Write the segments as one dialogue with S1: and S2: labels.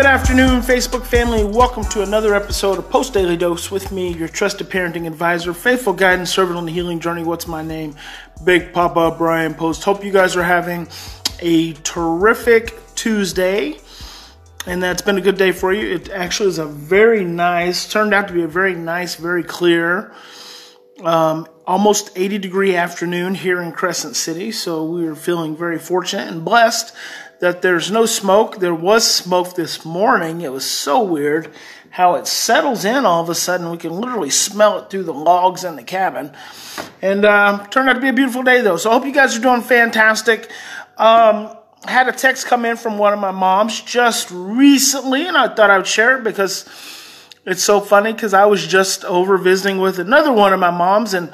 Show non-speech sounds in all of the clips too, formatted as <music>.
S1: Good afternoon, Facebook family. Welcome to another episode of Post Daily Dose with me, your trusted parenting advisor, faithful guide and servant on the healing journey. What's my name? Big Papa Bryan Post. Hope you guys are having a terrific Tuesday and that's been a good day for you. It actually is a very nice, turned out to be a very nice, very clear, um, almost 80 degree afternoon here in Crescent City. So we are feeling very fortunate and blessed that there's no smoke. There was smoke this morning. It was so weird how it settles in all of a sudden. We can literally smell it through the logs in the cabin. And uh, turned out to be a beautiful day though. So I hope you guys are doing fantastic. Um, had a text come in from one of my moms just recently, and I thought I would share it because it's so funny because I was just over visiting with another one of my moms and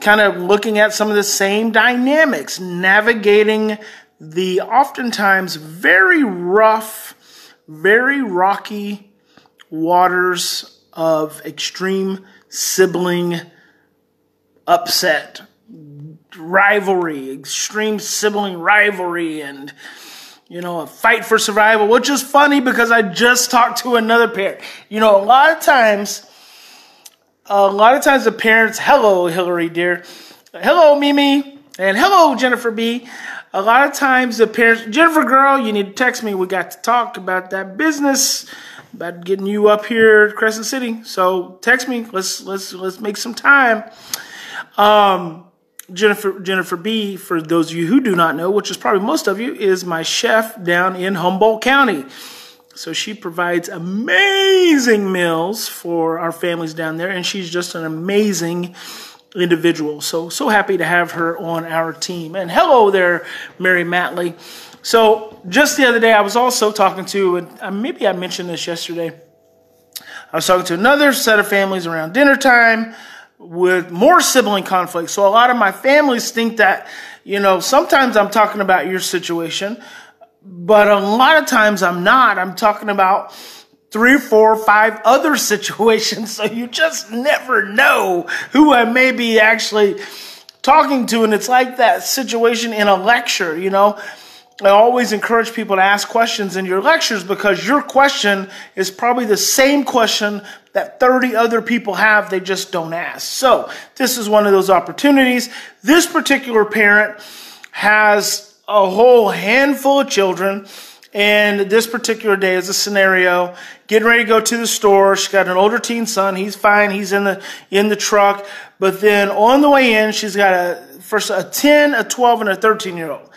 S1: kind of looking at some of the same dynamics, navigating the oftentimes very rough, very rocky waters of extreme sibling upset, rivalry, extreme sibling rivalry, and you know, a fight for survival, which is funny because I just talked to another parent. You know, a lot of times, a lot of times the parents, hello, Hillary dear, hello, Mimi, and hello, Jennifer B. A lot of times the parents, Jennifer girl, you need to text me. We got to talk about that business, about getting you up here Crescent City. So text me. Let's let's let's make some time. Um, Jennifer Jennifer B, for those of you who do not know, which is probably most of you, is my chef down in Humboldt County. So she provides amazing meals for our families down there, and she's just an amazing individual. So so happy to have her on our team. And hello there, Mary Matley. So just the other day, I was also talking to, and uh, maybe I mentioned this yesterday. I was talking to another set of families around dinner time with more sibling conflict. So a lot of my families think that, you know, sometimes I'm talking about your situation, but a lot of times I'm not. I'm talking about three, four, five other <laughs> situations. So you just never know who I may be actually talking to. And it's like that situation in a lecture, you know. I always encourage people to ask questions in your lectures because your question is probably the same question that 30 other people have, they just don't ask. So, this is one of those opportunities. This particular parent has a whole handful of children, and this particular day is a scenario getting ready to go to the store. She's got an older teen son. He's fine. He's in the in the truck. But then on the way in, she's got a first a 10, a 12, and a 13 year old.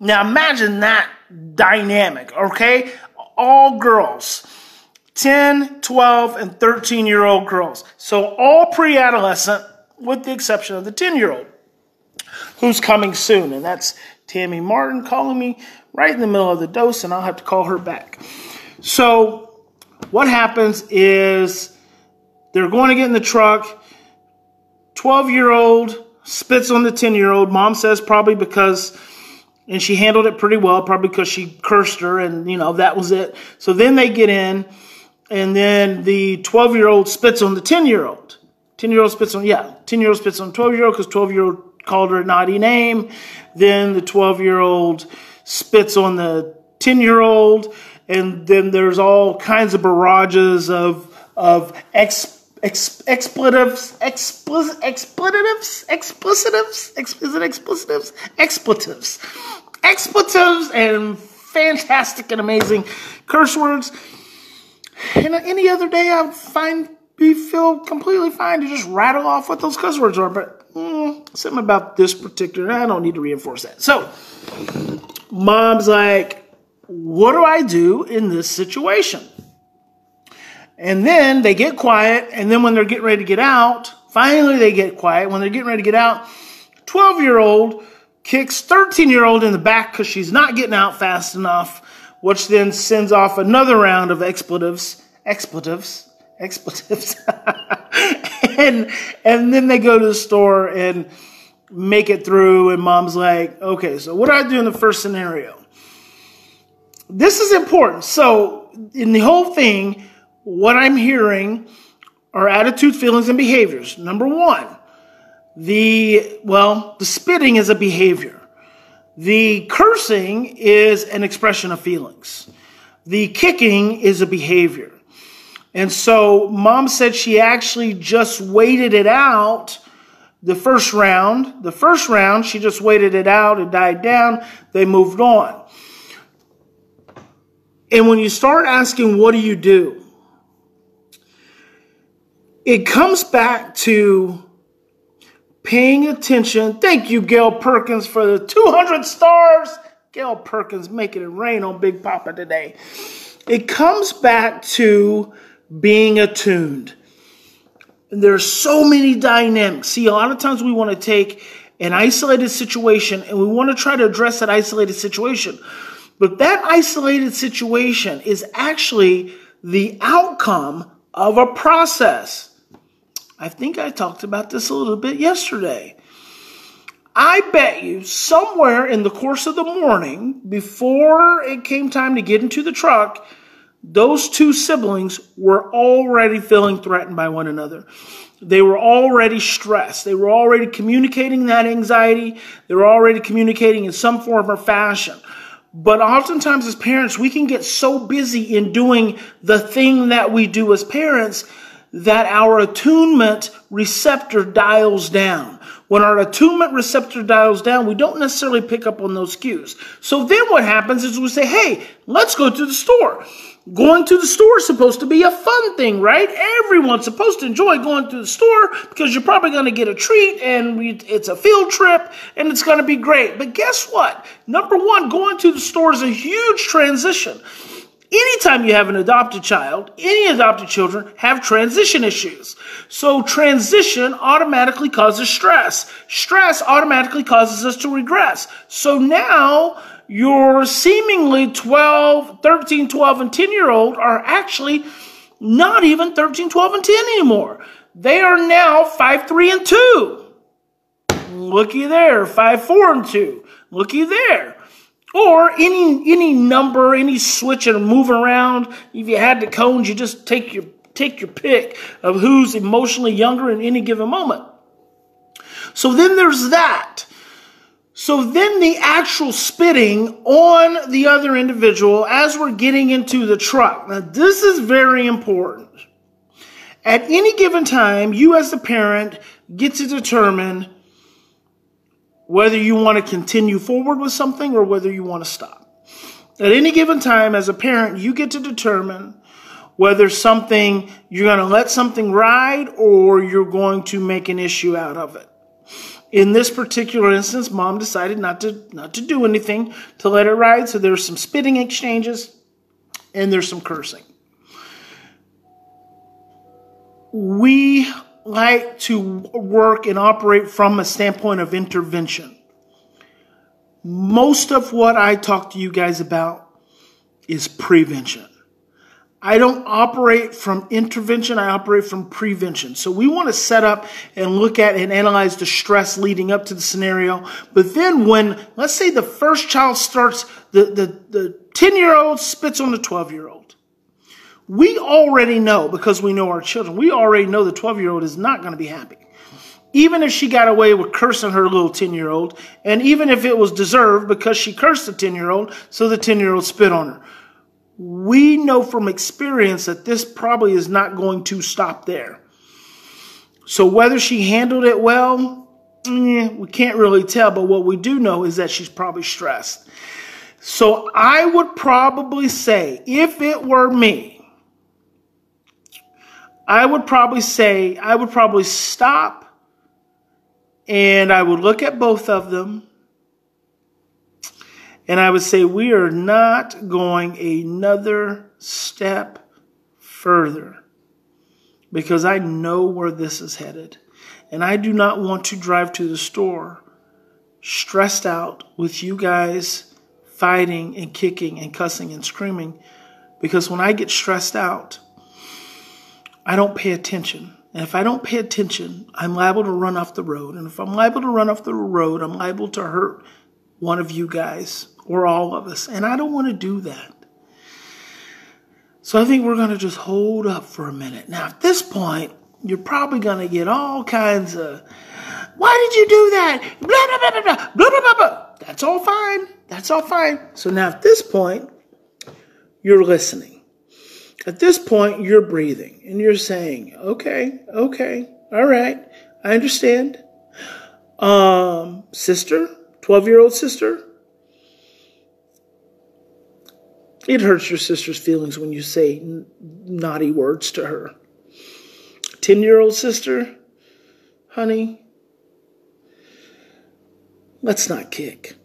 S1: Now imagine that dynamic, okay? All girls. 10, 12, and 13 year old girls. So all pre adolescent, with the exception of the 10 year old, who's coming soon. And that's Tammy Martin calling me right in the middle of the dose, and I'll have to call her back. So what happens is they're going to get in the truck. 12 year old spits on the 10 year old. Mom says probably because and she handled it pretty well, probably because she cursed her, and you know that was it. So then they get in, and then the 12 year old spits on the 10 year old. 10 year old spits on, yeah, 10 year old spits on 12 year old because 12 year old called her a naughty name. Then the 12 year old spits on the 10 year old, and then there's all kinds of barrages of of ex Ex- expletives, expletives, explicitives, ex- is it explicitives? Expletives, expletives, and fantastic and amazing curse words. And any other day, I would find be feel completely fine to just rattle off what those curse words are. But mm, something about this particular, I don't need to reinforce that. So, mom's like, "What do I do in this situation?" And then they get quiet. And then when they're getting ready to get out, finally they get quiet. When they're getting ready to get out, 12 year old kicks 13 year old in the back because she's not getting out fast enough, which then sends off another round of expletives, expletives, expletives. <laughs> and, and then they go to the store and make it through, and mom's like, okay, so what do I do in the first scenario? This is important. So, in the whole thing, what I'm hearing are attitudes, feelings, and behaviors. Number one, the, well, the spitting is a behavior. The cursing is an expression of feelings. The kicking is a behavior. And so mom said she actually just waited it out the first round. The first round, she just waited it out. It died down. They moved on. And when you start asking, what do you do? It comes back to paying attention. Thank you, Gail Perkins, for the 200 stars. Gail Perkins making it rain on Big Papa today. It comes back to being attuned. And there are so many dynamics. See, a lot of times we want to take an isolated situation and we want to try to address that isolated situation. But that isolated situation is actually the outcome of a process. I think I talked about this a little bit yesterday. I bet you somewhere in the course of the morning, before it came time to get into the truck, those two siblings were already feeling threatened by one another. They were already stressed. They were already communicating that anxiety. They were already communicating in some form or fashion. But oftentimes, as parents, we can get so busy in doing the thing that we do as parents that our attunement receptor dials down. When our attunement receptor dials down, we don't necessarily pick up on those cues. So then what happens is we say, hey, let's go to the store. Going to the store is supposed to be a fun thing, right? Everyone's supposed to enjoy going to the store because you're probably going to get a treat and it's a field trip and it's going to be great. But guess what? Number one, going to the store is a huge transition. Anytime you have an adopted child, any adopted children have transition issues. So transition automatically causes stress. Stress automatically causes us to regress. So now your seemingly 12, 13, 12, and 10 year old are actually not even 13, 12, and 10 anymore. They are now 5, 3, and 2. Looky there, 5, 4, and 2. Looky there. Or any any number, any switch and move around. If you had the cones, you just take your take your pick of who's emotionally younger in any given moment. So then there's that. So then the actual spitting on the other individual as we're getting into the truck. Now, this is very important. At any given time, you as the parent get to determine whether you want to continue forward with something or whether you want to stop. At any given time, as a parent, you get to determine whether something, you're going to let something ride or you're going to make an issue out of it. In this particular instance, mom decided not to not to do anything to let it ride. So there's some spitting exchanges and there's some cursing. We like to work and operate from a standpoint of intervention. Most of what I talk to you guys about is prevention. I don't operate from intervention, I operate from prevention. So we want to set up and look at and analyze the stress leading up to the scenario. But then when, let's say the first child starts, the, the, the 10 year old spits on the 12 year old. We already know, because we know our children, we already know the 12 year old is not going to be happy. Even if she got away with cursing her little 10 year old, and even if it was deserved because she cursed the 10 year old, so the 10 year old spit on her we know from experience that this probably is not going to stop there. So whether she handled it well, eh, we can't really tell, but what we do know is that she's probably stressed. So I would probably say, if it were me, I would probably say, I would probably stop and I would look at both of them and I would say we are not going another step further because I know where this is headed. And I do not want to drive to the store stressed out with you guys fighting and kicking and cussing and screaming because when I get stressed out, I don't pay attention. And if I don't pay attention, I'm liable to run off the road. And if I'm liable to run off the road, I'm liable to hurt one of you guys or all of us. And I don't want to do that. So I think we're going to just hold up for a minute. Now, at this point, you're probably going to get all kinds of, why did you do that? Blah, blah, blah, blah, blah, blah, blah, blah. That's all fine. That's all fine. So now at this point, you're listening. At this point, you're breathing and you're saying, okay, okay, all right, I understand. Um, sister, 12 year old sister, it hurts your sister's feelings when you say n- naughty words to her. 10 year old sister, honey, let's not kick.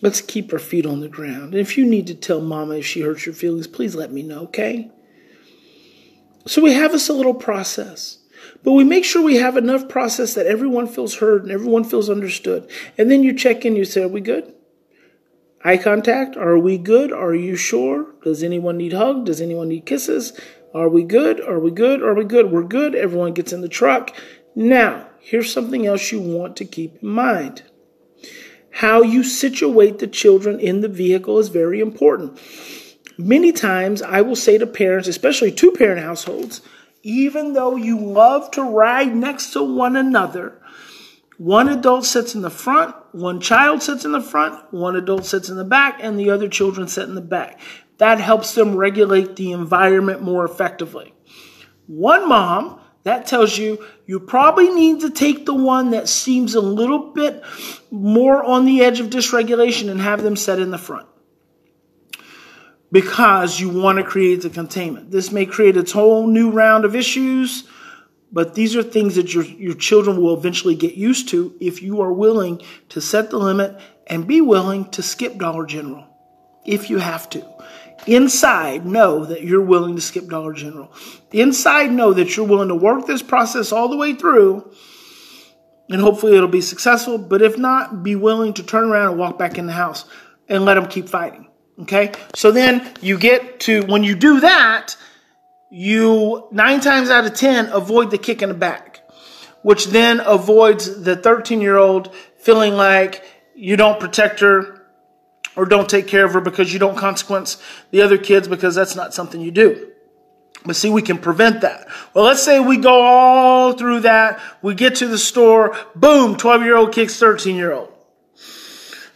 S1: Let's keep our feet on the ground. And if you need to tell mama if she hurts your feelings, please let me know, okay? So we have this a little process. But we make sure we have enough process that everyone feels heard and everyone feels understood. And then you check in, you say, Are we good? Eye contact, are we good? Are you sure? Does anyone need hug? Does anyone need kisses? Are we good? Are we good? Are we good? We're good. Everyone gets in the truck. Now, here's something else you want to keep in mind. How you situate the children in the vehicle is very important. Many times I will say to parents, especially two parent households, even though you love to ride next to one another, one adult sits in the front, one child sits in the front, one adult sits in the back, and the other children sit in the back. That helps them regulate the environment more effectively. One mom, that tells you you probably need to take the one that seems a little bit more on the edge of dysregulation and have them set in the front because you want to create the containment. This may create its whole new round of issues, but these are things that your, your children will eventually get used to if you are willing to set the limit and be willing to skip Dollar General if you have to. Inside, know that you're willing to skip Dollar General. Inside, know that you're willing to work this process all the way through, and hopefully it'll be successful. But if not, be willing to turn around and walk back in the house and let them keep fighting. Okay? So then you get to, when you do that, you nine times out of 10 avoid the kick in the back, which then avoids the 13 year old feeling like you don't protect her or don't take care of her because you don't consequence the other kids because that's not something you do. But see, we can prevent that. Well, let's say we go all through that. We get to the store. Boom, 12 year old kicks 13 year old,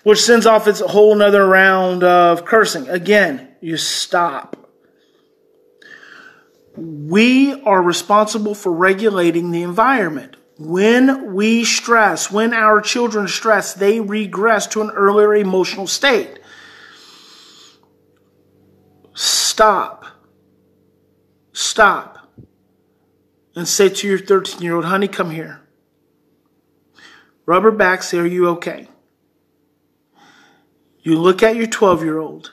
S1: which sends off its whole another round of cursing. Again, you stop. We are responsible for regulating the environment. When we stress, when our children stress, they regress to an earlier emotional state. Stop. Stop. And say to your 13 year old, honey, come here. Rub her back, say, Are you okay? You look at your 12 year old.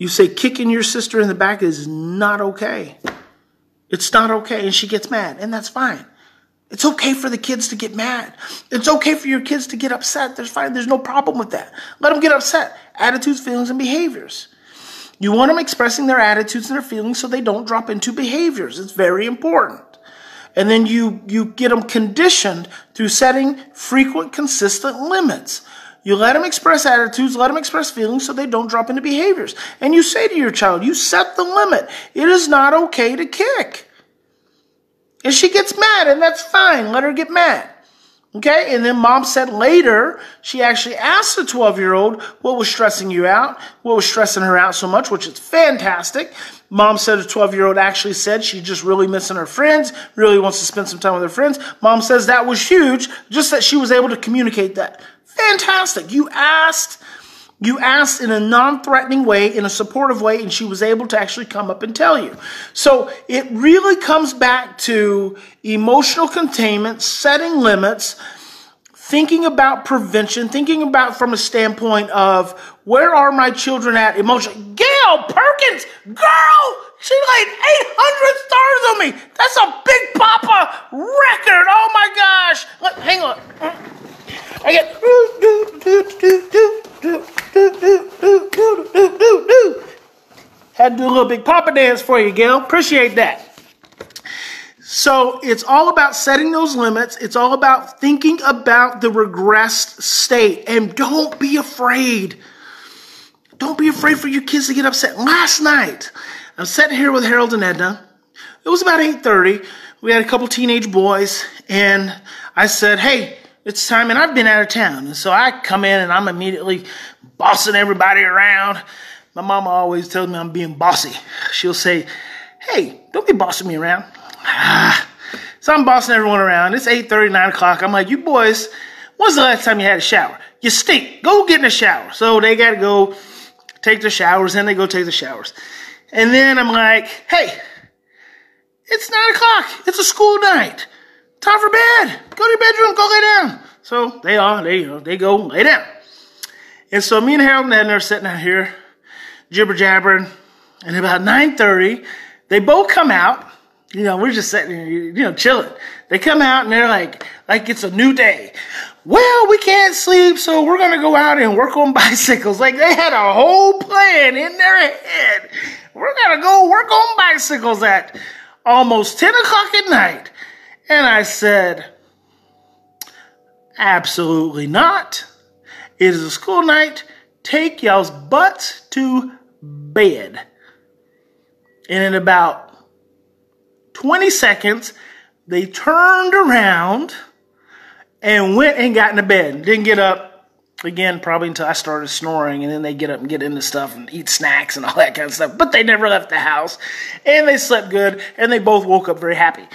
S1: You say, Kicking your sister in the back is not okay. It's not okay. And she gets mad, and that's fine. It's okay for the kids to get mad. It's okay for your kids to get upset. There's fine. There's no problem with that. Let them get upset. Attitudes, feelings, and behaviors. You want them expressing their attitudes and their feelings so they don't drop into behaviors. It's very important. And then you, you get them conditioned through setting frequent, consistent limits. You let them express attitudes, let them express feelings so they don't drop into behaviors. And you say to your child, you set the limit. It is not okay to kick. And she gets mad, and that's fine. Let her get mad. Okay, and then mom said later, she actually asked the 12 year old what was stressing you out, what was stressing her out so much, which is fantastic. Mom said the 12 year old actually said she's just really missing her friends, really wants to spend some time with her friends. Mom says that was huge, just that she was able to communicate that. Fantastic. You asked you asked in a non threatening way, in a supportive way, and she was able to actually come up and tell you. So it really comes back to emotional containment, setting limits, thinking about prevention, thinking about from a standpoint of where are my children at emotionally. Gail Perkins, girl, she laid 800 stars on me. That's a Big Papa record. Oh my gosh. Hang on. I get. Had to do a little big papa dance for you, Gail. Appreciate that. So it's all about setting those limits. It's all about thinking about the regressed state. And don't be afraid. Don't be afraid for your kids to get upset. Last night, I'm sitting here with Harold and Edna. It was about 8:30. We had a couple teenage boys, and I said, "Hey, it's time." And I've been out of town, and so I come in and I'm immediately bossing everybody around. My mama always tells me I'm being bossy. She'll say, "Hey, don't be bossing me around." Ah. So I'm bossing everyone around. It's 8:30, 9 o'clock. I'm like, "You boys, when's the last time you had a shower? You stink. Go get in the shower." So they got to go take their showers, and they go take the showers. And then I'm like, "Hey." It's nine o'clock. It's a school night. Time for bed. Go to your bedroom. Go lay down. So they are. They they go lay down. And so me and Harold and Edna are sitting out here, jibber jabbering. And about nine thirty, they both come out. You know, we're just sitting here, you know, chilling. They come out and they're like, like it's a new day. Well, we can't sleep, so we're gonna go out and work on <laughs> bicycles. Like they had a whole plan in their head. We're gonna go work on bicycles at almost 10 o'clock at night. And I said, Absolutely not. It is a school night. Take y'all's butts to bed. And in about 20 seconds, they turned around and went and got into bed. Didn't get up again probably until I started snoring, and then they get up and get into stuff and eat snacks and all that kind of stuff. But they never left the house, and they slept good, and they both woke up very happy.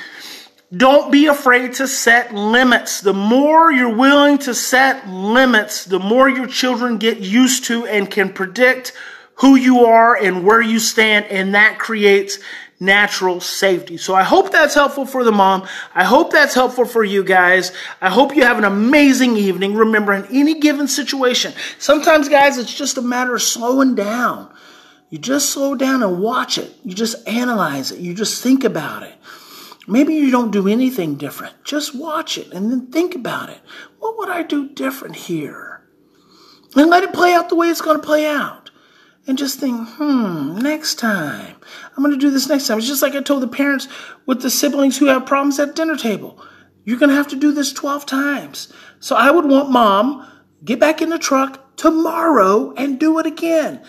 S1: Don't be afraid to set limits. The more you're willing to set limits, the more your children get used to and can predict who you are and where you stand, and that creates natural safety. So I hope that's helpful for the mom. I hope that's helpful for you guys. I hope you have an amazing evening. Remember, in any given situation, sometimes, guys, it's just a matter of slowing down. You just slow down and watch it. You just analyze it. You just think about it. Maybe you don't do anything different. Just watch it and then think about it. What would I do different here? And let it play out the way it's going to play out and just think, hmm, next time. I'm going to do this next time. It's just like I told the parents with the siblings who have problems at dinner table. You're going to have to do this 12 times. So I would want mom, get back in the truck tomorrow and do it again.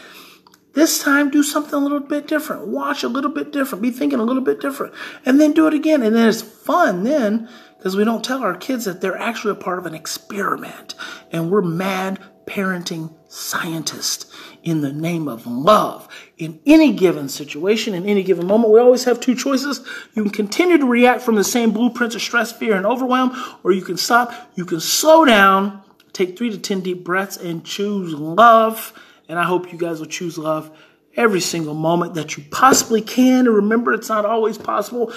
S1: This time, do something a little bit different. Watch a little bit different. Be thinking a little bit different. And then do it again. And then it's fun then because we don't tell our kids that they're actually a part of an experiment. And we're mad parenting scientists in the name of love. In any given situation, in any given moment, we always have two choices. You can continue to react from the same blueprints of stress, fear, and overwhelm, or you can stop. You can slow down, take three to 10 deep breaths, and choose love. And I hope you guys will choose love every single moment that you possibly can. And remember, it's not always possible.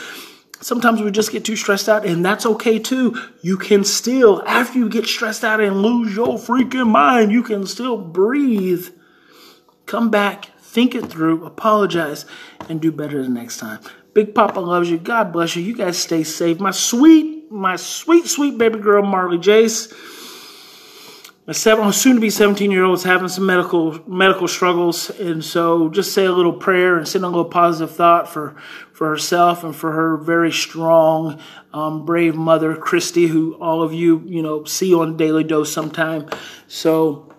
S1: Sometimes we just get too stressed out, and that's okay too. You can still, after you get stressed out and lose your freaking mind, you can still breathe, come back, think it through, apologize, and do better the next time. Big Papa loves you. God bless you. You guys stay safe. My sweet, my sweet, sweet baby girl, Marley Jace my seven, soon to be 17 year old is having some medical medical struggles, and so just say a little prayer and send a little positive thought for for herself and for her very strong, um, brave mother, Christy, who all of you you know see on Daily Dose sometime. So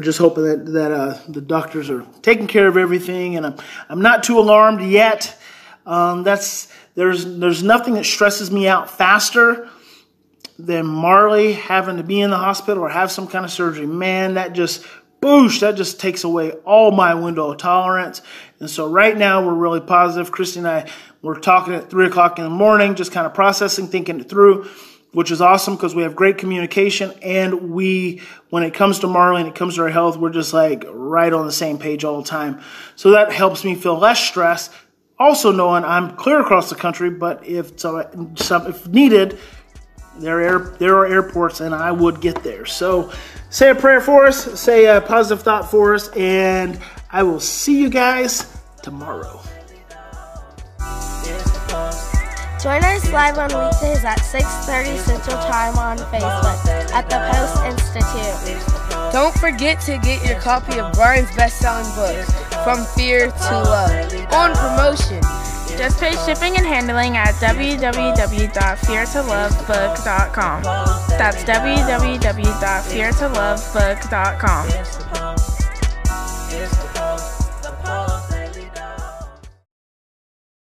S1: just hoping that that uh, the doctors are taking care of everything, and I'm I'm not too alarmed yet. Um, that's there's there's nothing that stresses me out faster than Marley having to be in the hospital or have some kind of surgery. Man, that just boosh, that just takes away all my window of tolerance. And so right now we're really positive. Christy and I we're talking at three o'clock in the morning, just kind of processing, thinking it through, which is awesome because we have great communication. And we, when it comes to Marley and it comes to our health, we're just like right on the same page all the time. So that helps me feel less stressed. Also knowing I'm clear across the country, but if so, if needed, there are, there are airports, and I would get there. So say a prayer for us, say a positive thought for us, and I will see you guys tomorrow.
S2: Join us live on weekdays at 6.30 Central Time on Facebook at the Post Institute.
S3: Don't forget to get your copy of Bryan's best-selling book, From Fear to Love, on promotion.
S4: Just pay shipping and handling at www.feartolovebook.com. That's www.feartolovebook.com.